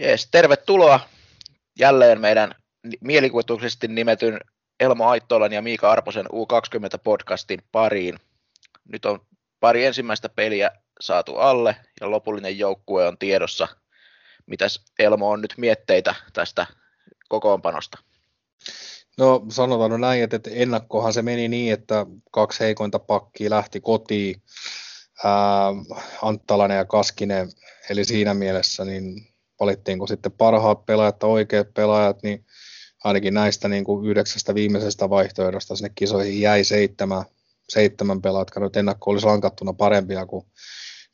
Jees, tervetuloa jälleen meidän mielikuvituksesti nimetyn Elmo Aittolan ja Miika Arposen U20-podcastin pariin. Nyt on pari ensimmäistä peliä saatu alle ja lopullinen joukkue on tiedossa. Mitäs Elmo on nyt mietteitä tästä kokoonpanosta? No sanotaan no näin, että ennakkohan se meni niin, että kaksi heikointa pakkia lähti kotiin, Anttalainen ja Kaskinen, eli siinä mielessä niin valittiinko sitten parhaat pelaajat tai oikeat pelaajat, niin ainakin näistä niin kuin yhdeksästä viimeisestä vaihtoehdosta sinne kisoihin jäi seitsemän, seitsemän pelaajat, jotka nyt ennakko olisi rankattuna parempia kuin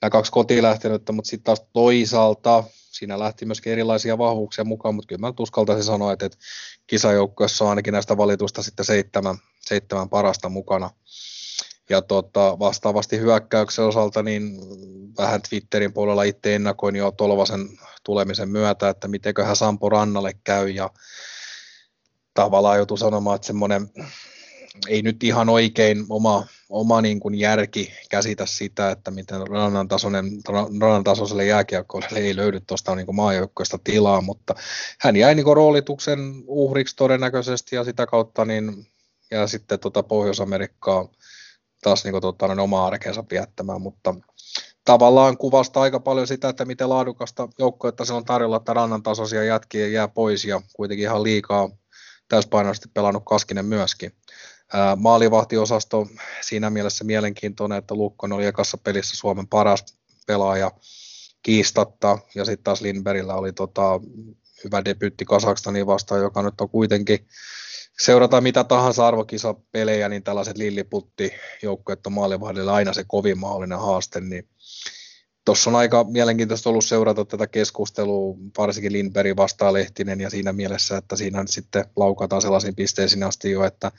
nämä kaksi kotiin lähtenyttä, mutta sitten taas toisaalta siinä lähti myöskin erilaisia vahvuuksia mukaan, mutta kyllä mä nyt uskaltaisin sanoa, että, että kisajoukkueessa on ainakin näistä valitusta sitten seitsemän, seitsemän parasta mukana. Ja tota, vastaavasti hyökkäyksen osalta, niin vähän Twitterin puolella itse ennakoin jo Tolvasen tulemisen myötä, että mitenköhän Sampo Rannalle käy, ja tavallaan joutuu sanomaan, että semmoinen ei nyt ihan oikein oma, oma niin kuin järki käsitä sitä, että miten rannan, tasoinen, rannan tasoiselle jääkiekkoille ei löydy tuosta niin maajoukkoista tilaa, mutta hän jäi niin roolituksen uhriksi todennäköisesti ja sitä kautta niin, ja sitten tota Pohjois-Amerikkaa taas niin kuin, tota, niin omaa arkeensa viettämään, mutta tavallaan kuvasta aika paljon sitä, että miten laadukasta joukkoa se on tarjolla, että rannan tasoisia jätkiä jää pois ja kuitenkin ihan liikaa täyspainoisesti pelannut Kaskinen myöskin. Maalivahtiosasto siinä mielessä mielenkiintoinen, että Lukkon oli ekassa pelissä Suomen paras pelaaja kiistatta, ja sitten taas Lindbergillä oli tota, hyvä debyytti Kasakstaniin vastaan, joka nyt on kuitenkin seurata mitä tahansa arvokisapelejä, niin tällaiset lilliputti joukkueet on maalivahdilla aina se kovin mahdollinen haaste, niin tuossa on aika mielenkiintoista ollut seurata tätä keskustelua, varsinkin Lindberg vastaa Lehtinen, ja siinä mielessä, että siinä nyt sitten laukataan sellaisiin pisteisiin asti jo, että,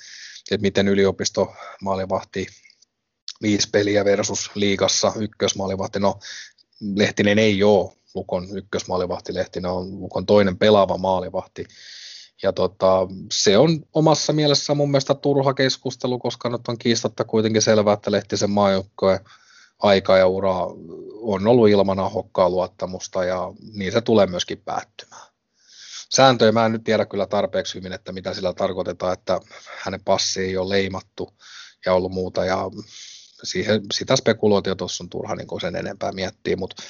että miten yliopisto maalivahti viisi peliä versus liigassa ykkösmaalivahti. No, Lehtinen ei ole Lukon ykkösmaalivahti, Lehtinen on Lukon toinen pelaava maalivahti, ja tota, se on omassa mielessä mun mielestä turha keskustelu, koska nyt on kiistatta kuitenkin selvää, että Lehtisen maajoukkojen aika ja ura on ollut ilman ahokkaa luottamusta ja niin se tulee myöskin päättymään. Sääntöjä mä en nyt tiedä kyllä tarpeeksi hyvin, että mitä sillä tarkoitetaan, että hänen passi ei ole leimattu ja ollut muuta ja siihen, sitä spekulaatio tuossa on turha niin sen enempää miettiä, mutta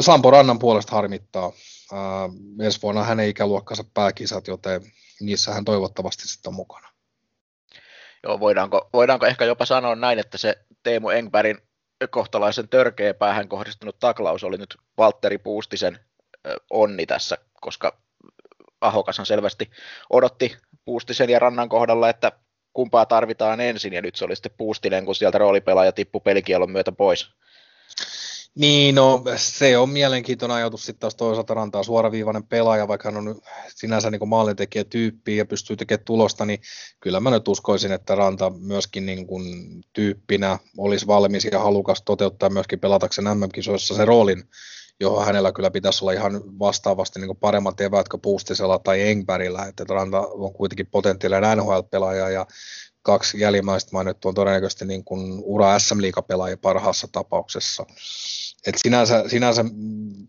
Sampo Rannan puolesta harmittaa, Äh, ensi vuonna hänen ikäluokkansa pääkisat, joten niissä hän toivottavasti sitten on mukana. Joo, voidaanko, voidaanko ehkä jopa sanoa näin, että se Teemu Engbergin kohtalaisen törkeä päähän kohdistunut taklaus oli nyt Valtteri Puustisen onni tässä, koska Ahokashan selvästi odotti Puustisen ja Rannan kohdalla, että kumpaa tarvitaan ensin, ja nyt se oli sitten Puustinen, kun sieltä roolipelaaja tippui pelikielon myötä pois. Niin, no se on mielenkiintoinen ajatus sitten taas toisaalta rantaa suoraviivainen pelaaja, vaikka hän on sinänsä niin maalintekijä tyyppi ja pystyy tekemään tulosta, niin kyllä mä nyt uskoisin, että Ranta myöskin niin kuin tyyppinä olisi valmis ja halukas toteuttaa myöskin pelatakseen MM-kisoissa se roolin, johon hänellä kyllä pitäisi olla ihan vastaavasti niin kuin paremmat eväät kuin Puustisella tai Engbergillä, että Ranta on kuitenkin potentiaalinen NHL-pelaaja ja kaksi jällimmäistä mainittu on todennäköisesti niin kuin ura SM-liigapelaaja parhaassa tapauksessa. Et sinänsä, sinänsä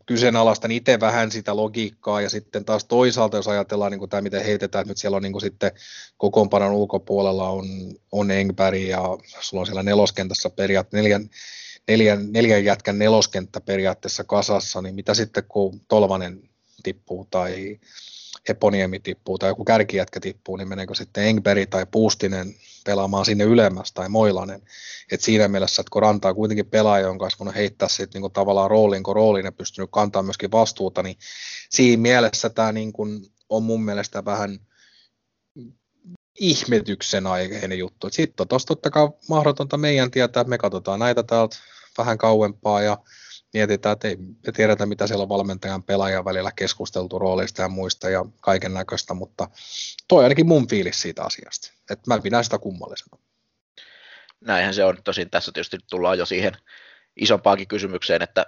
kyseenalaistan itse vähän sitä logiikkaa ja sitten taas toisaalta, jos ajatellaan niin kuin tämä, miten heitetään, että nyt siellä on niin kuin sitten kokoonpanon ulkopuolella on, on Engberg ja sulla on siellä neloskentässä periaatteessa neljän, neljän, neljän jätkän neloskenttä periaatteessa kasassa, niin mitä sitten kun Tolvanen tippuu tai Eponiemi tippuu tai joku kärkijätkä tippuu, niin meneekö sitten Engberg tai Puustinen pelaamaan sinne ylemmäs tai Moilanen. Et siinä mielessä, että kun Ranta on kuitenkin pelaaja, jonka olisi voinut heittää sitten niin tavallaan rooliin kuin rooliin ja pystynyt kantaa myöskin vastuuta, niin siinä mielessä tämä niin kuin on mun mielestä vähän ihmetyksen aiheinen juttu. Sitten on tuossa totta kai mahdotonta meidän tietää, että me katsotaan näitä täältä vähän kauempaa ja mietitään, että ei me tiedetä, mitä siellä on valmentajan pelaajan välillä keskusteltu roolista ja muista ja kaiken näköistä, mutta toi ainakin mun fiilis siitä asiasta, että mä pidän sitä kummallisena. Näinhän se on. Tosin tässä tietysti tullaan jo siihen isompaakin kysymykseen, että,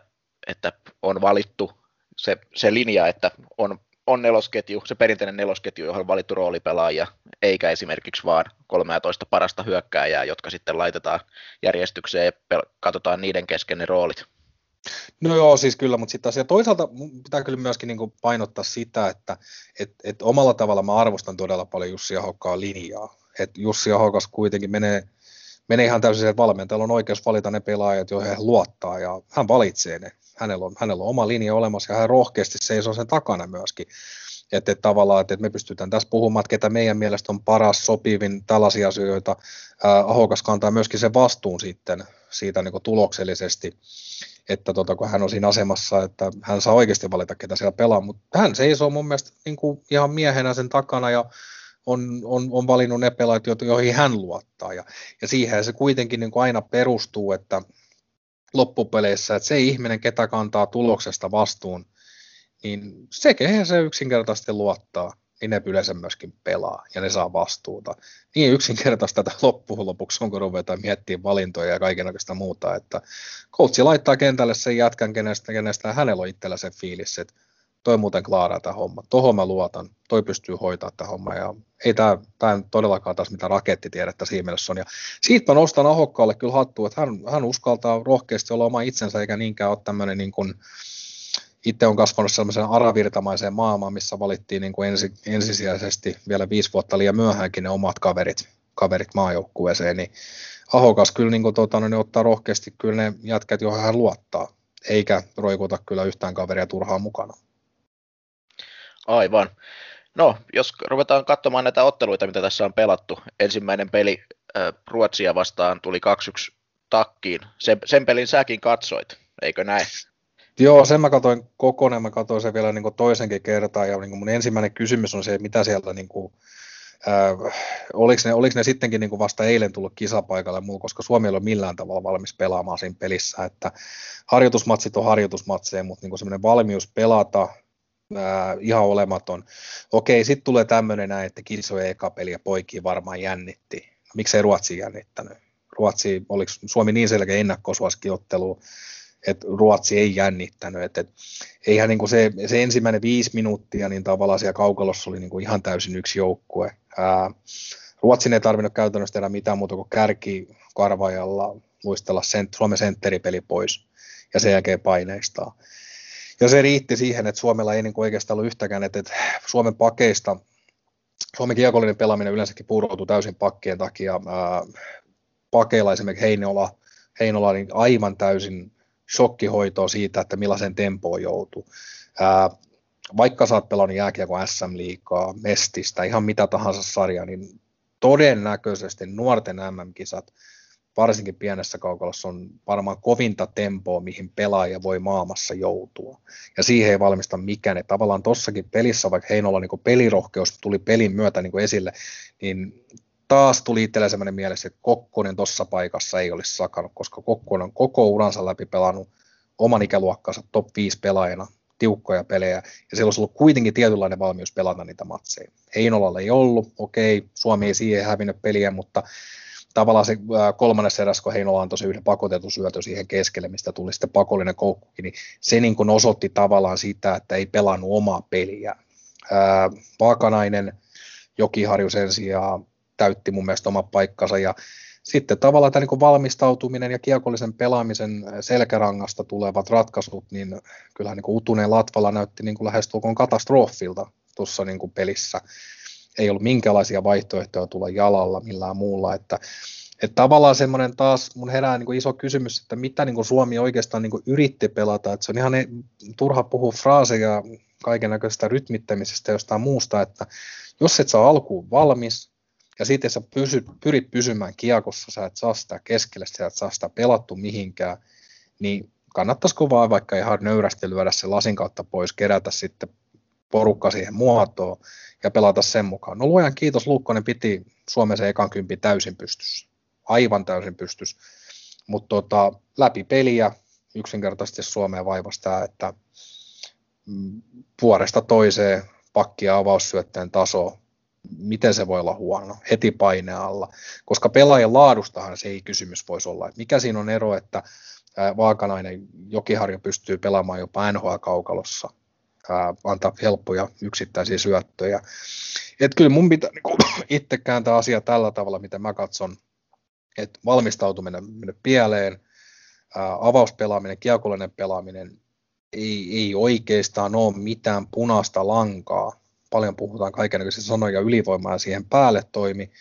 että on valittu se, se linja, että on, on nelosketju, se perinteinen nelosketju, johon on valittu roolipelaaja, eikä esimerkiksi vaan 13 parasta hyökkääjää, jotka sitten laitetaan järjestykseen ja pel- katsotaan niiden kesken ne roolit. No joo, siis kyllä, mutta sitten asia toisaalta pitää kyllä myöskin niin kuin painottaa sitä, että et, et omalla tavalla mä arvostan todella paljon Jussi Ahokkaa linjaa. Et Jussi Ahokas kuitenkin menee, menee ihan täysin että valmentajalla on oikeus valita ne pelaajat, joihin hän luottaa, ja hän valitsee ne. Hänellä on, hänellä on oma linja olemassa, ja hän rohkeasti seisoo sen takana myöskin. Että, että tavallaan, että me pystytään tässä puhumaan, että ketä meidän mielestä on paras, sopivin, tällaisia asioita. Ahokas kantaa myöskin sen vastuun sitten siitä niin tuloksellisesti että tota, kun hän on siinä asemassa, että hän saa oikeasti valita, ketä siellä pelaa, mutta hän seisoo mun mielestä niin kuin ihan miehenä sen takana ja on, on, on valinnut ne pelaajat, joihin hän luottaa. Ja, ja siihen se kuitenkin niin kuin aina perustuu, että loppupeleissä, että se ihminen, ketä kantaa tuloksesta vastuun, niin se, kehen se yksinkertaisesti luottaa, niin ne yleensä myöskin pelaa ja ne saa vastuuta. Niin yksinkertaista tätä loppujen lopuksi on, kun ruvetaan miettimään valintoja ja kaikenlaista muuta, että coachi laittaa kentälle sen jätkän, kenestä, kenestä hänellä on itsellä se fiilis, että toi muuten klaaraa tämä homma, tohon mä luotan, toi pystyy hoitaa tämä homma ja ei tämä, tämä todellakaan taas mitään rakettitiedettä siinä mielessä on. Ja siitä mä nostan Ahokkaalle kyllä hattua, että hän, hän uskaltaa rohkeasti olla oma itsensä eikä niinkään ole tämmöinen niin kuin, itse on kasvanut sellaisen aravirtamaiseen maailmaan, missä valittiin niin kuin ensi, ensisijaisesti vielä viisi vuotta liian myöhäänkin ne omat kaverit, kaverit maajoukkueeseen, niin Ahokas kyllä niin kuin, tota, no, ne ottaa rohkeasti kyllä ne jätkät, joihin hän luottaa, eikä roikuta kyllä yhtään kaveria turhaan mukana. Aivan. No, jos ruvetaan katsomaan näitä otteluita, mitä tässä on pelattu. Ensimmäinen peli äh, Ruotsia vastaan tuli 2-1 takkiin. Sen, sen pelin säkin katsoit, eikö näin? Joo, sen mä katsoin kokonaan, mä katsoin sen vielä niin toisenkin kertaan, ja niin mun ensimmäinen kysymys on se, mitä sieltä, niin kuin, äh, oliko, ne, oliko ne sittenkin niin vasta eilen tullut kisapaikalle muu, koska Suomi ei ole millään tavalla valmis pelaamaan siinä pelissä, että harjoitusmatsit on harjoitusmatseja, mutta niin semmoinen valmius pelata, äh, ihan olematon. Okei, sitten tulee tämmöinen näin, että kisojen eka peli ja poikia varmaan jännitti. Miksei Ruotsi jännittänyt? Ruotsi, oliko Suomi niin selkeä ennakkosuosikiottelu, että Ruotsi ei jännittänyt. Että, että eihän niin kuin se, se, ensimmäinen viisi minuuttia, niin tavallaan siellä kaukalossa oli niin kuin ihan täysin yksi joukkue. Ää, Ruotsin ei tarvinnut käytännössä tehdä mitään muuta kuin kärki karvajalla luistella sent, Suomen sentteripeli pois ja sen jälkeen paineistaa. Ja se riitti siihen, että Suomella ei niin kuin oikeastaan ollut yhtäkään, että, että Suomen pakeista, Suomen kiekollinen pelaaminen yleensäkin puuroutuu täysin pakkien takia. Ää, pakeilla esimerkiksi Heinola, Heinola niin aivan täysin shokkihoitoa siitä, että millaisen tempoon joutuu. Vaikka sä oot pelannut jääkiekko SM-liikaa, Mestistä, ihan mitä tahansa sarjaa, niin todennäköisesti nuorten MM-kisat, varsinkin pienessä kaukalossa, on varmaan kovinta tempoa, mihin pelaaja voi maamassa joutua. Ja siihen ei valmista mikään. Et tavallaan tuossakin pelissä, vaikka Heinolla niin pelirohkeus tuli pelin myötä niin esille, niin taas tuli itselle sellainen mielessä, että Kokkonen tuossa paikassa ei olisi sakannut, koska Kokkonen on koko uransa läpi pelannut oman ikäluokkansa top 5 pelaajana, tiukkoja pelejä, ja siellä olisi ollut kuitenkin tietynlainen valmius pelata niitä matseja. Heinolalla ei ollut, okei, Suomi ei siihen hävinnyt peliä, mutta tavallaan se kolmannessa erässä, kun Heinola antoi se yhden pakotetun syötö siihen keskelle, mistä tuli sitten pakollinen koukkukin, niin se niin kuin osoitti tavallaan sitä, että ei pelannut omaa peliä. Ää, Vaakanainen, Jokiharju sen sijaan täytti mun mielestä oma paikkansa ja sitten tavallaan tämä niin valmistautuminen ja kiekollisen pelaamisen selkärangasta tulevat ratkaisut, niin kyllähän niin Utunen Latvala näytti niin lähestulkoon katastrofilta tuossa niin pelissä. Ei ollut minkälaisia vaihtoehtoja tulla jalalla millään muulla, että että tavallaan semmoinen taas, mun herää niin iso kysymys, että mitä niin Suomi oikeastaan niin yritti pelata, että se on ihan ne, turha puhua fraaseja kaiken näköisestä rytmittämisestä jostain muusta, että jos et saa alkuun valmis, ja sitten sä pysy, pyrit pysymään kiekossa, sä et saa sitä keskelle, sä et saa sitä pelattu mihinkään, niin kannattaisiko vaan vaikka ihan nöyrästi lyödä se lasin kautta pois, kerätä sitten porukka siihen muotoon ja pelata sen mukaan. No luojan kiitos, Luukkonen piti Suomen se ekan kympi täysin pystyssä. Aivan täysin pystys. Mutta tota, läpi peliä yksinkertaisesti Suomeen vaivasta, että mm, vuoresta toiseen pakki- ja avaussyötteen taso miten se voi olla huono heti paine alla, koska pelaajan laadustahan se ei kysymys voisi olla. Mikä siinä on ero, että Vaakanainen Jokiharjo pystyy pelaamaan jopa NHL-kaukalossa, antaa helppoja yksittäisiä syöttöjä. Että kyllä mun pitää niin itse kääntää asia tällä tavalla, mitä mä katson, että valmistautuminen mennyt pieleen, avauspelaaminen, kiekollinen pelaaminen ei, ei oikeastaan ole mitään punaista lankaa. Paljon puhutaan kaikenlaisia sanoja, ylivoimaa siihen päälle toimi,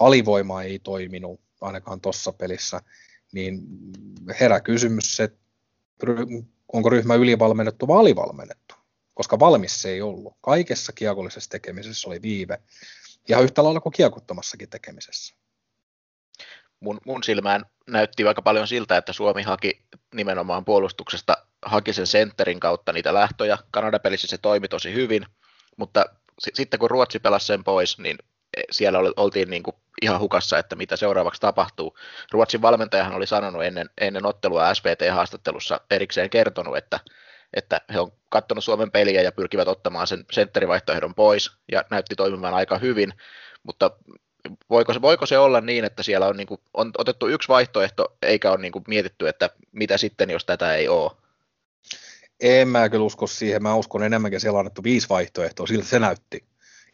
alivoima ei toiminut ainakaan tuossa pelissä, niin herää kysymys, että onko ryhmä ylivalmennettu vai alivalmennettu, koska valmis se ei ollut. Kaikessa kiekollisessa tekemisessä oli viive, ja yhtä lailla kuin kiekuttomassakin tekemisessä. Mun, mun silmään näytti aika paljon siltä, että Suomi haki nimenomaan puolustuksesta haki sen sentterin kautta niitä lähtöjä. Kanada-pelissä se toimi tosi hyvin, mutta sitten kun Ruotsi pelasi sen pois, niin siellä oltiin niin kuin ihan hukassa, että mitä seuraavaksi tapahtuu. Ruotsin valmentajahan oli sanonut ennen, ennen ottelua SVT-haastattelussa erikseen kertonut, että, että he on katsonut Suomen peliä ja pyrkivät ottamaan sen sentterivaihtoehdon pois ja näytti toimimaan aika hyvin, mutta voiko se, voiko se olla niin, että siellä on, niin kuin, on otettu yksi vaihtoehto eikä ole niin kuin mietitty, että mitä sitten, jos tätä ei ole? En mä kyllä usko siihen. Mä uskon enemmänkin siellä on annettu viisi vaihtoehtoa, siltä se näytti.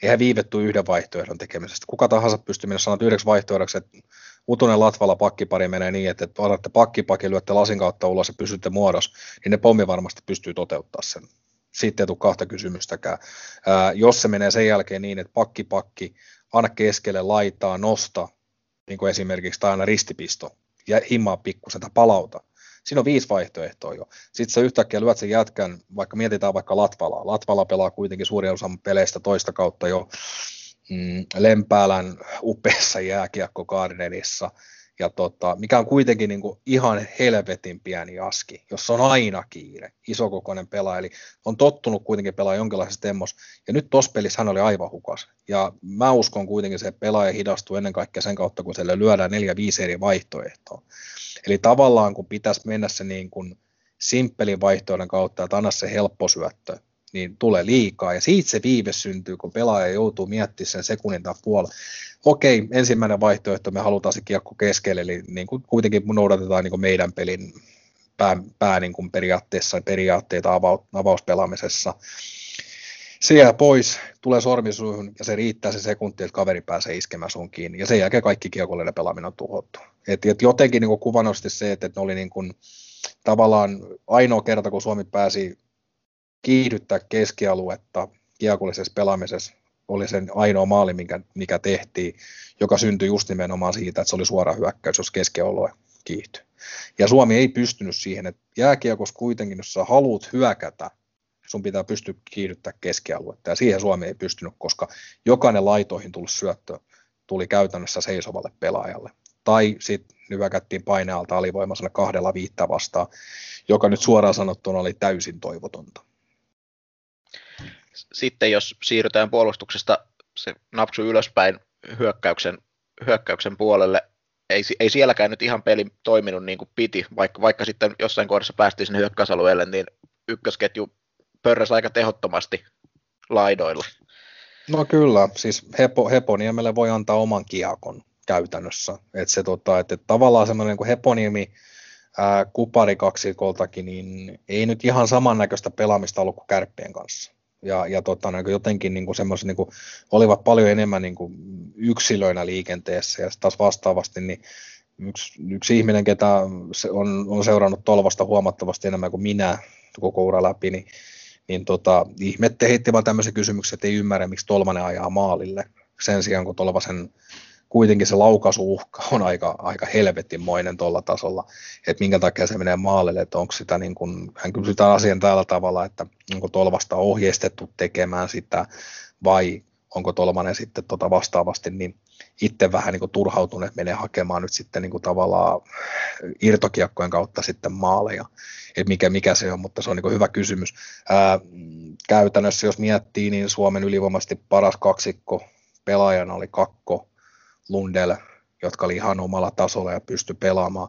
Eihän viivetty yhden vaihtoehdon tekemisestä. Kuka tahansa pystyy mennä sanoa yhdeksi vaihtoehdoksi, että Utunen Latvala pakkipari menee niin, että otatte pakkipaki, lyötte lasin kautta ulos ja pysytte muodossa, niin ne pommi varmasti pystyy toteuttaa sen. Siitä ei tule kahta kysymystäkään. Ää, jos se menee sen jälkeen niin, että pakki pakki, anna keskelle laitaa, nosta, niin kuin esimerkiksi, tai aina ristipisto, ja himmaa pikkusen palauta, Siinä on viisi vaihtoehtoa jo. Sitten sä yhtäkkiä lyöt sen jätkän, vaikka mietitään vaikka Latvalaa. Latvala pelaa kuitenkin suurin osa peleistä toista kautta jo mm, Lempäälän upeassa jääkiekko Gardenissa. Ja tota, mikä on kuitenkin niin kuin ihan helvetin pieni aski, jossa on aina kiire, isokokoinen pelaaja, eli on tottunut kuitenkin pelaa jonkinlaisessa temmos, ja nyt tuossa pelissä hän oli aivan hukas, ja mä uskon kuitenkin se pelaaja hidastuu ennen kaikkea sen kautta, kun sille lyödään neljä viisi eri vaihtoehtoa, Eli tavallaan kun pitäisi mennä se niin kuin simppelin vaihtoehdon kautta, että anna se helppo syöttö, niin tulee liikaa. Ja siitä se viive syntyy, kun pelaaja joutuu miettimään sen sekunnin tai puolen. Okei, ensimmäinen vaihtoehto, me halutaan se kiekko keskelle, eli niin kuin kuitenkin noudatetaan niin kuin meidän pelin pää, pää niin kuin periaatteessa, periaatteita avauspelaamisessa. Se jää pois, tulee sormisuihin ja se riittää se sekunti, että kaveri pääsee iskemään sun kiinni. Ja sen jälkeen kaikki kiekollinen pelaaminen on tuhottu. Et, et jotenkin niin kuvanosti se, että, että ne oli niin kuin, tavallaan ainoa kerta, kun Suomi pääsi kiihdyttää keskialuetta kiekollisessa pelaamisessa, oli sen ainoa maali, mikä, mikä tehtiin, joka syntyi just nimenomaan siitä, että se oli suora hyökkäys, jos keskialue kiihtyi. Ja Suomi ei pystynyt siihen, että jääkiekossa kuitenkin, jos sä haluat hyökätä, sun pitää pystyä kiihdyttämään keskialuetta, ja siihen Suomi ei pystynyt, koska jokainen laitoihin tullut syöttö tuli käytännössä seisovalle pelaajalle tai sitten hyökättiin painealta alivoimaisella kahdella viittä vastaan, joka nyt suoraan sanottuna oli täysin toivotonta. Sitten jos siirrytään puolustuksesta se napsu ylöspäin hyökkäyksen, hyökkäyksen puolelle, ei, ei sielläkään nyt ihan peli toiminut niin kuin piti, vaikka, vaikka sitten jossain kohdassa päästiin sinne hyökkäysalueelle, niin ykkösketju pörräsi aika tehottomasti laidoilla. No kyllä, siis Hepo, Heponiemelle voi antaa oman kiakon käytännössä. Että se tota, että tavallaan semmoinen niin Heponiemi ää, kupari kaksikoltakin, niin ei nyt ihan samannäköistä pelaamista ollut kuin kärppien kanssa. Ja, ja tota, niin jotenkin niin semmoisen, niin kuin, olivat paljon enemmän niin kuin yksilöinä liikenteessä ja taas vastaavasti niin yksi, yksi ihminen, ketä on, on seurannut Tolvasta huomattavasti enemmän kuin minä koko ura läpi, niin, niin tota, ihmette heitti vaan tämmöisen kysymyksen, että ei ymmärrä, miksi Tolvanen ajaa maalille. Sen sijaan, kun Tolvasen kuitenkin se laukaisuuhka on aika, aika helvetimoinen tuolla tasolla, että minkä takia se menee maalille, että onko sitä niin kuin, hän sitä asian tällä tavalla, että onko Tolvasta ohjeistettu tekemään sitä vai onko Tolmanen sitten tota vastaavasti niin itse vähän niin kuin turhautunut, menee hakemaan nyt sitten niin kuin tavallaan irtokiekkojen kautta sitten maaleja, että mikä, mikä se on, mutta se on niin kuin hyvä kysymys. Ää, käytännössä jos miettii, niin Suomen ylivoimaisesti paras kaksikko pelaajana oli Kakko, Lundell, jotka oli ihan omalla tasolla ja pysty pelaamaan.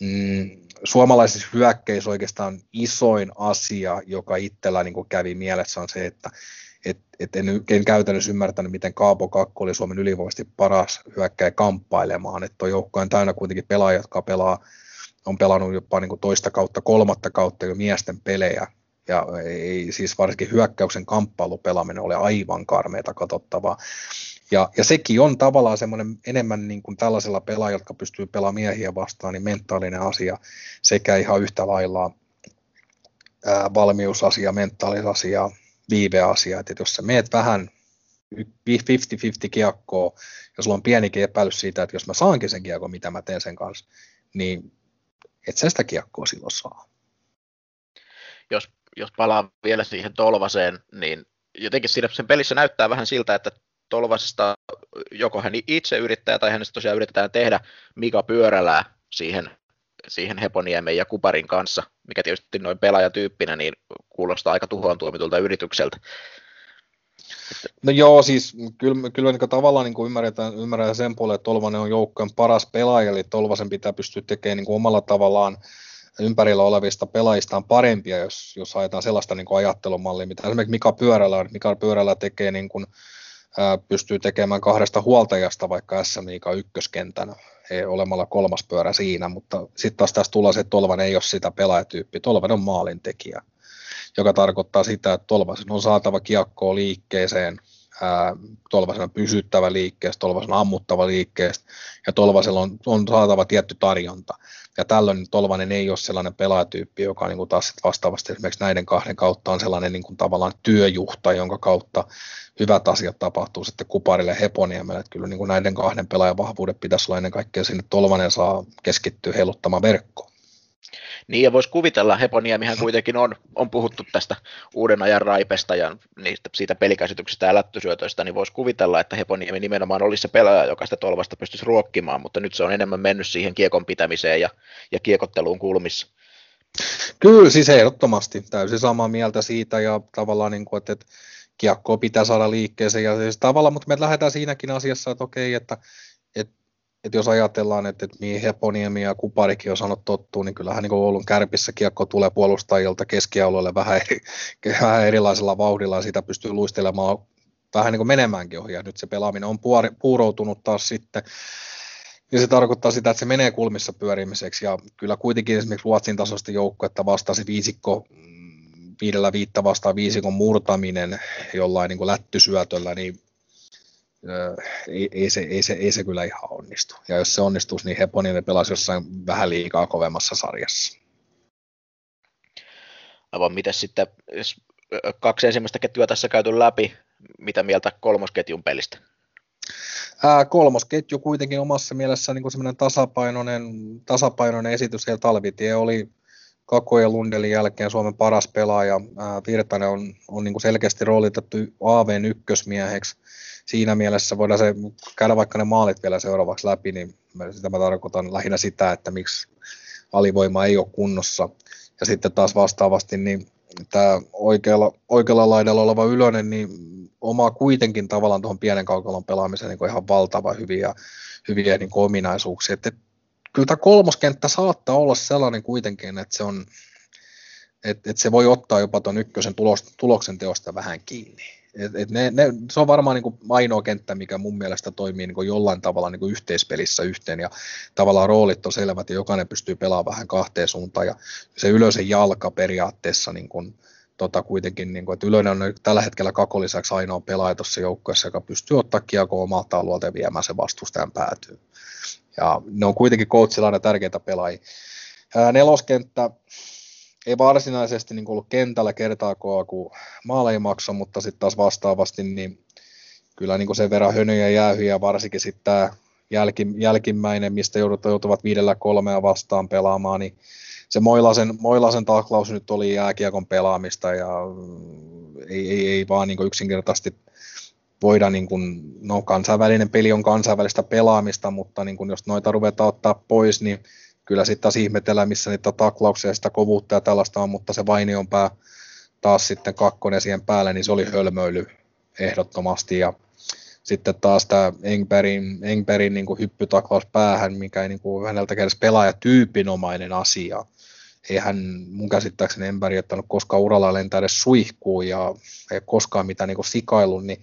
Mm, suomalaisissa hyökkeissä oikeastaan isoin asia, joka itsellä niin kävi mielessä, on se, että et, et en, en käytännössä ymmärtänyt, miten Kaapo Kakko oli Suomen ylivoimaisesti paras hyökkäjä kamppailemaan. Että tuo joukko on täynnä kuitenkin pelaajia, jotka pelaa, on pelannut jopa niin kuin toista kautta, kolmatta kautta jo miesten pelejä. Ja ei, siis varsinkin hyökkäyksen kamppailupelaaminen oli aivan karmeita katsottavaa. Ja, ja sekin on tavallaan semmoinen enemmän niin kuin tällaisella pelaajilla, jotka pystyy pelaamaan miehiä vastaan, niin mentaalinen asia sekä ihan yhtä lailla ää, valmiusasia, mentaalisasia, viiveasia. Että jos sä meet vähän 50-50 kiekkoa, ja sulla on pienikin epäilys siitä, että jos mä saankin sen kiekko, mitä mä teen sen kanssa, niin et sä sitä kiekkoa silloin saa. Jos, jos palaa vielä siihen Tolvaseen, niin jotenkin siinä sen pelissä näyttää vähän siltä, että Tolvasesta joko hän itse yrittää tai hänestä tosiaan yritetään tehdä Mika Pyörälää siihen, siihen Heponiemen ja Kuparin kanssa, mikä tietysti noin pelaajatyyppinä niin kuulostaa aika tuhoon tuomitulta yritykseltä. No joo, siis kyllä, kyllä niin tavallaan niin ymmärretään, ymmärretään sen puolelle, että Tolvanen on joukkojen paras pelaaja, eli Tolvasen pitää pystyä tekemään niin omalla tavallaan ympärillä olevista pelaajistaan parempia, jos, jos ajetaan sellaista niin ajattelumallia, mitä esimerkiksi Mika Pyörällä, Mika Pyörällä tekee niin kuin, pystyy tekemään kahdesta huoltajasta vaikka SM Liiga ykköskentänä, ei olemalla kolmas pyörä siinä, mutta sitten taas tässä tulee se, että Tolvanen ei ole sitä pelaajatyyppiä, Tolvanen on maalintekijä joka tarkoittaa sitä, että Tolvasen on saatava kiekkoa liikkeeseen, Tolvasen on pysyttävä liikkeestä, Tolvasen ammuttava liikkeestä ja Tolvasella on, on saatava tietty tarjonta. Ja tällöin Tolvanen ei ole sellainen pelaajatyyppi, joka niin kuin taas vastaavasti esimerkiksi näiden kahden kautta on sellainen niin kuin tavallaan työjuhta, jonka kautta hyvät asiat tapahtuu sitten Kuparille ja Heponiemelle. Että kyllä niin kuin näiden kahden pelaajan vahvuudet pitäisi olla ennen kaikkea sinne Tolvanen saa keskittyä heiluttamaan verkkoon. Niin, ja voisi kuvitella, Heponiemihän kuitenkin on, on puhuttu tästä uuden ajan raipesta ja niistä, siitä pelikäsityksestä ja lättysyötöistä, niin voisi kuvitella, että Heponiemi nimenomaan olisi se pelaaja, joka sitä tolvasta pystyisi ruokkimaan, mutta nyt se on enemmän mennyt siihen kiekon pitämiseen ja, ja kiekotteluun kulmissa. Kyllä, siis ehdottomasti täysin samaa mieltä siitä ja tavallaan, niin kuin, että, että kiekkoa pitää saada liikkeeseen ja siis tavallaan, mutta me lähdetään siinäkin asiassa, että okei, että, että että jos ajatellaan, että, että mihin Heponiemi ja Kuparikin on sanonut tottuu, niin kyllähän niin Oulun kärpissä kiekko tulee puolustajilta keskialueelle vähän, eri, vähän erilaisella vauhdilla ja sitä pystyy luistelemaan vähän niin kuin menemäänkin ohi. Ja nyt se pelaaminen on puuroutunut taas sitten. Ja se tarkoittaa sitä, että se menee kulmissa pyörimiseksi. Ja kyllä kuitenkin esimerkiksi Ruotsin tasoista joukkuetta vastasi viisikko mm, viidellä viitta vastaan viisikon murtaminen jollain niin kuin lättysyötöllä, niin ei, ei, se, ei, se, ei se kyllä ihan onnistu. Ja jos se onnistuisi, niin Heponinen pelasi jossain vähän liikaa kovemmassa sarjassa. Aivan miten sitten, jos kaksi ensimmäistä ketjua tässä käyty läpi, mitä mieltä kolmosketjun pelistä? Ää, kolmosketju kuitenkin omassa mielessä niin semmoinen tasapainoinen, tasapainoinen esitys. Ja Talvitie oli Kako ja Lundelin jälkeen Suomen paras pelaaja. Ää, Virtanen on, on niin selkeästi roolitettu AVn ykkösmieheksi siinä mielessä voidaan se, käydä vaikka ne maalit vielä seuraavaksi läpi, niin sitä mä tarkoitan lähinnä sitä, että miksi alivoima ei ole kunnossa. Ja sitten taas vastaavasti, niin tämä oikealla, oikealla laidalla oleva Ylönen, niin omaa kuitenkin tavallaan tuohon pienen kaukalon pelaamiseen niin ihan valtava hyviä, hyviä niin ominaisuuksia. Että, kyllä tämä kolmoskenttä saattaa olla sellainen kuitenkin, että se on, että, että se voi ottaa jopa tuon ykkösen tulos, tuloksen teosta vähän kiinni. Et, et ne, ne, se on varmaan niin kuin ainoa kenttä, mikä mun mielestä toimii niin kuin jollain tavalla niin kuin yhteispelissä yhteen ja tavallaan roolit on selvät ja jokainen pystyy pelaamaan vähän kahteen suuntaan ja se ylösen jalka periaatteessa niin kuin, tota kuitenkin, niin kuin, että Ylönen on tällä hetkellä kako lisäksi ainoa pelaaja tuossa joukkueessa, joka pystyy ottaa kiekko omalta alueelta ja viemään se vastustajan päätyy. Ja ne on kuitenkin coachilla aina tärkeitä pelaajia. Ää, neloskenttä, ei varsinaisesti niin ollut kentällä kertaakaan, kun maaleja maksoi, mutta sitten taas vastaavasti niin kyllä niin sen verran hönöjä jäähyjä, varsinkin sitten tämä jälki, jälkimmäinen, mistä joudut, joutuvat viidellä kolmea vastaan pelaamaan, niin se Moilasen, Moilasen taklaus nyt oli jääkiekon pelaamista ja ei, ei, ei vaan niin yksinkertaisesti voida, niin kuin, no kansainvälinen peli on kansainvälistä pelaamista, mutta niin kuin, jos noita ruvetaan ottaa pois, niin kyllä sitten taas ihmetellään, missä niitä taklauksia ja sitä kovuutta ja tällaista on, mutta se Vainion pää taas sitten kakkonen siihen päälle, niin se oli hölmöily ehdottomasti ja sitten taas tämä Engbergin, Engbergin niin kuin hyppytaklaus päähän, mikä ei niin kuin häneltä edes pelaajatyypinomainen asia. Ei hän mun käsittääkseni Engberg ottanut koskaan uralla lentää edes suihkuun ja ei koskaan mitään niin kuin sikailun, niin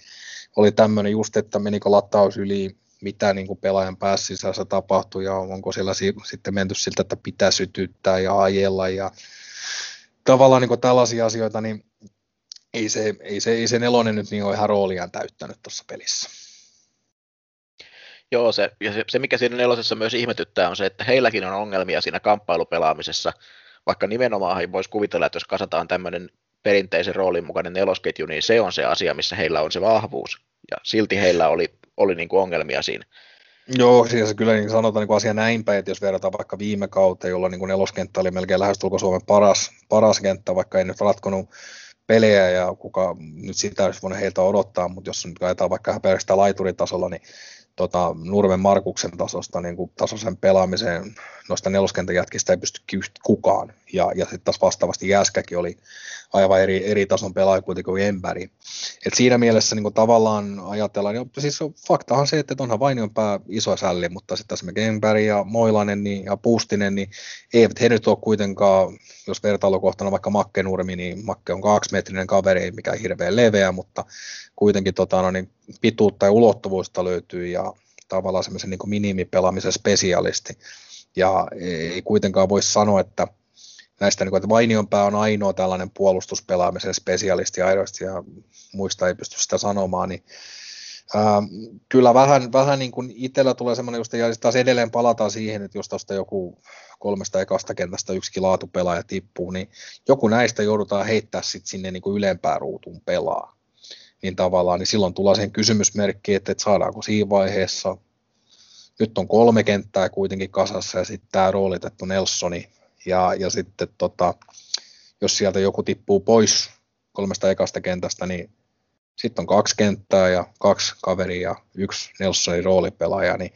oli tämmöinen just, että menikö lataus yli mitä niin kuin pelaajan päässä tapahtuu ja onko siellä sitten menty siltä, että pitää sytyttää ja ajella ja tavallaan niin kuin tällaisia asioita, niin ei se, ei, se, ei se nelonen nyt niin ole ihan rooliaan täyttänyt tuossa pelissä. Joo, se, ja se, se, mikä siinä nelosessa myös ihmetyttää, on se, että heilläkin on ongelmia siinä kamppailupelaamisessa, vaikka nimenomaan voisi kuvitella, että jos kasataan tämmöinen perinteisen roolin mukainen nelosketju, niin se on se asia, missä heillä on se vahvuus. Ja silti heillä oli, oli niin kuin ongelmia siinä. Joo, siis kyllä niin sanotaan niin kuin asia näin päin, että jos verrataan vaikka viime kautta, jolloin niin kuin neloskenttä oli melkein lähestulko Suomen paras, paras kenttä, vaikka ei nyt ratkonut pelejä ja kuka nyt sitä olisi voinut heiltä odottaa, mutta jos nyt ajatellaan vaikka pelkästään laituritasolla, niin tota, Nurmen Markuksen tasosta, niin kuin tasoisen pelaamiseen noista neloskentän jätkistä ei pysty kukaan. Ja, ja sitten taas vastaavasti Jäskäkin oli aivan eri, eri tason pelaaja kuitenkin kuin Empäri. Et siinä mielessä niin kuin tavallaan ajatellaan, niin, siis faktahan se, että onhan Vainion pää iso sälli, mutta sitten esimerkiksi Empäri ja Moilanen niin, ja Puustinen, niin eivät he nyt ole kuitenkaan, jos vertailukohtana vaikka Makke Nurmi, niin Makke on kaksimetrinen kaveri, ei mikään hirveän leveä, mutta kuitenkin tota, no, niin pituutta ja ulottuvuutta löytyy ja tavallaan semmoisen niin minimipelaamisen spesialisti. Ja ei kuitenkaan voi sanoa, että näistä, niin kuin, että Vainionpää on ainoa tällainen puolustuspelaamisen spesialisti aidosti ja muista ei pysty sitä sanomaan, niin ää, kyllä vähän, vähän niin kuin itsellä tulee semmoinen, just, ja taas edelleen palataan siihen, että jos tuosta joku kolmesta ekasta kentästä yksikin laatupelaaja tippuu, niin joku näistä joudutaan heittää sitten sinne niin kuin ylempään ruutuun pelaa. Niin tavallaan, niin silloin tulee sen kysymysmerkki, että, että saadaanko siinä vaiheessa, nyt on kolme kenttää kuitenkin kasassa ja sitten tämä roolitettu Nelsoni, ja, ja sitten tota, jos sieltä joku tippuu pois kolmesta ekasta kentästä, niin sitten on kaksi kenttää ja kaksi kaveria ja yksi Nelsonin roolipelaaja, niin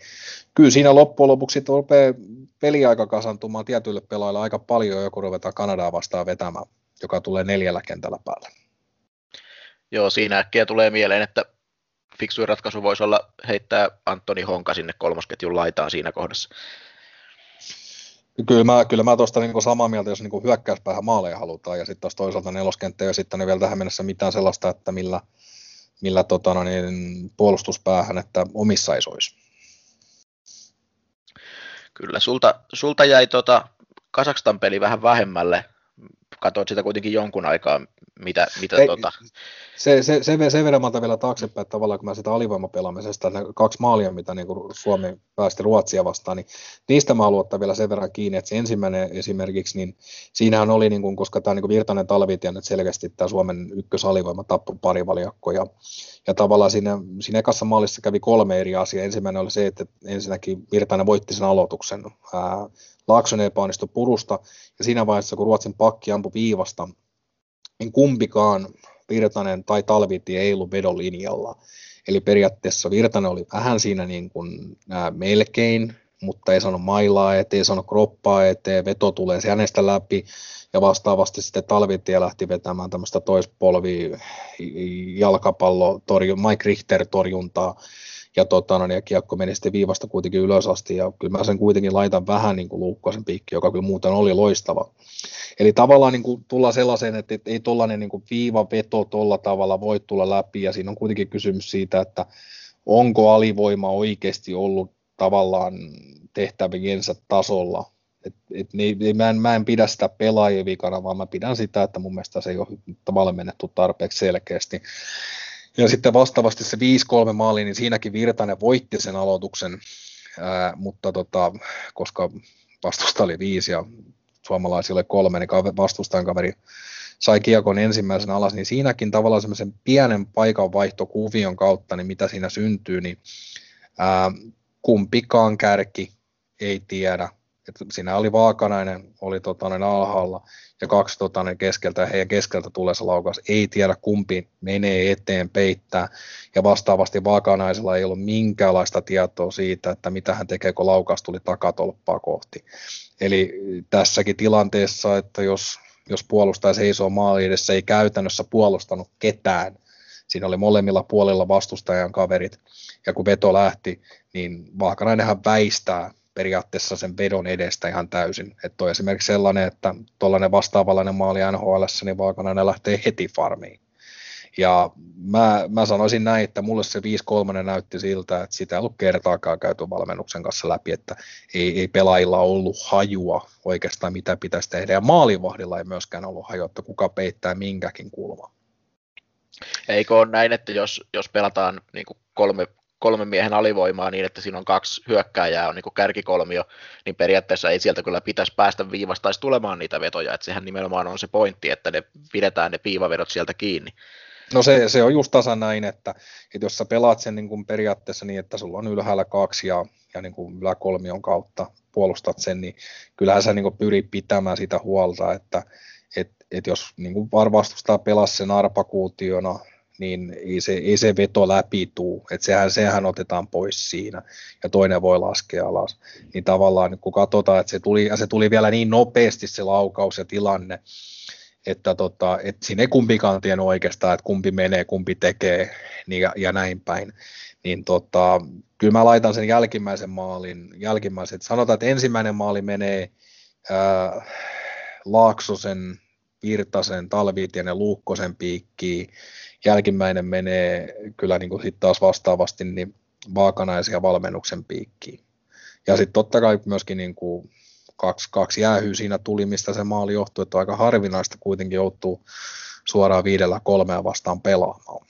kyllä siinä loppujen lopuksi rupeaa peliaika kasantumaan tietyille pelaajille aika paljon, joku ruvetaan Kanadaa vastaan vetämään, joka tulee neljällä kentällä päälle. Joo, siinä äkkiä tulee mieleen, että fiksuin ratkaisu voisi olla heittää Antoni Honka sinne kolmosketjun laitaan siinä kohdassa. Kyllä mä, kyllä mä tuosta niin samaa mieltä, jos niin hyökkäyspäähän maaleja halutaan, ja sitten taas toisaalta neloskenttä ei sitten vielä tähän mennessä mitään sellaista, että millä, millä tota, no niin, puolustuspäähän, että omissa ei soisi. Kyllä, sulta, sulta jäi tota Kasakstan peli vähän vähemmälle. Katoit sitä kuitenkin jonkun aikaa, mitä, mitä Ei, tota... Se, se, se, sen verran vielä taaksepäin, että tavallaan kun mä sitä alivoimapelaamisesta, ne kaksi maalia, mitä niin Suomi päästi Ruotsia vastaan, niin niistä mä haluan ottaa vielä sen verran kiinni, että se ensimmäinen esimerkiksi, niin siinähän oli, niin kuin, koska tämä niin Virtanen talvitien, että selkeästi tämä Suomen ykkösalivoima tappoi pari valjakko, ja, ja tavallaan siinä, siinä ekassa maalissa kävi kolme eri asiaa. Ensimmäinen oli se, että ensinnäkin Virtanen voitti sen aloituksen, ää, Laakson epäonnistui purusta, ja siinä vaiheessa, kun Ruotsin pakki ampui viivasta, niin kumpikaan Virtanen tai Talvitie ei ollut vedon linjalla. Eli periaatteessa Virtanen oli vähän siinä niin kuin, ää, melkein, mutta ei sano mailaa eteen, ei sano kroppaa eteen, veto tulee hänestä läpi, ja vastaavasti sitten Talvitie lähti vetämään tämmöistä toispolvi jalkapallo, Mike Richter torjuntaa, ja, tota, no, niin, ja kiekko meni sitten viivasta kuitenkin ylös asti, ja kyllä mä sen kuitenkin laitan vähän niin kuin Luukkosen piikki, joka kyllä muuten oli loistava. Eli tavallaan niin kuin tullaan sellaiseen, että ei tuollainen niin viivaveto tuolla tavalla voi tulla läpi, ja siinä on kuitenkin kysymys siitä, että onko alivoima oikeasti ollut tavallaan tehtäviensä tasolla. Et, et, niin, mä, en, mä en pidä sitä pelaajien vikana, vaan mä pidän sitä, että mun mielestä se ei ole tavallaan menetty tarpeeksi selkeästi. Ja sitten vastaavasti se 5-3 maali, niin siinäkin Virtanen voitti sen aloituksen, ää, mutta tota, koska vastusta oli viisi ja suomalaisille kolme, niin vastustajan kaveri sai kiekon ensimmäisen alas, niin siinäkin tavallaan semmoisen pienen paikanvaihtokuvion kautta, niin mitä siinä syntyy, niin ää, kumpikaan kärki ei tiedä, että siinä oli Vaakanainen, oli tota, alhaalla, ja kaksi tota, ne keskeltä, ja heidän keskeltä tulee se laukaus. Ei tiedä kumpi menee eteen peittää, ja vastaavasti Vaakanaisella ei ollut minkäänlaista tietoa siitä, että mitä hän tekee, kun laukaus tuli takatolppaa kohti. Eli tässäkin tilanteessa, että jos, jos puolustaja seisoo maali edessä, ei käytännössä puolustanut ketään, siinä oli molemmilla puolilla vastustajan kaverit, ja kun veto lähti, niin Vaakanainenhan väistää periaatteessa sen vedon edestä ihan täysin. Että on esimerkiksi sellainen, että tuollainen vastaavallainen maali NHL, niin Vaakanainen lähtee heti farmiin. Ja mä, mä sanoisin näin, että mulle se 5-3 näytti siltä, että sitä ei ollut kertaakaan käyty valmennuksen kanssa läpi, että ei, ei pelaajilla ollut hajua oikeastaan mitä pitäisi tehdä. Ja maalivahdilla ei myöskään ollut hajua, että kuka peittää minkäkin kulma. Eikö ole näin, että jos, jos pelataan niin kuin kolme kolmen miehen alivoimaa niin, että siinä on kaksi hyökkääjää, on niin kärkikolmio, niin periaatteessa ei sieltä kyllä pitäisi päästä viivasta tulemaan niitä vetoja, että sehän nimenomaan on se pointti, että ne pidetään ne piivavedot sieltä kiinni. No se, se on just tasan näin, että, että jos sä pelaat sen niin kuin periaatteessa niin, että sulla on ylhäällä kaksi ja, ja niin kuin yläkolmion kautta puolustat sen, niin kyllähän sä niin kuin pyrit pitämään sitä huolta, että et, et jos niin kuin vastustaa pelaa sen arpakuutiona, niin ei se, ei se veto läpi tuu, että sehän, sehän otetaan pois siinä, ja toinen voi laskea alas. Niin tavallaan kun katsotaan, että se tuli, ja se tuli vielä niin nopeasti se laukaus ja tilanne, että, tota, että siinä ei kumpikaan tiennyt oikeastaan, että kumpi menee, kumpi tekee niin, ja, ja näin päin. Niin tota, kyllä mä laitan sen jälkimmäisen maalin, jälkimmäisen, että sanotaan, että ensimmäinen maali menee ää, Laaksosen, Virtasen, Talvitien ja Luukkosen piikkiin, jälkimmäinen menee kyllä niin kuin sit taas vastaavasti niin Vaakanaisen valmennuksen piikkiin. Ja sitten totta kai myöskin niin kuin kaksi, kaksi jäähyä siinä tuli, mistä se maali johtui, että aika harvinaista kuitenkin joutuu suoraan viidellä kolmea vastaan pelaamaan.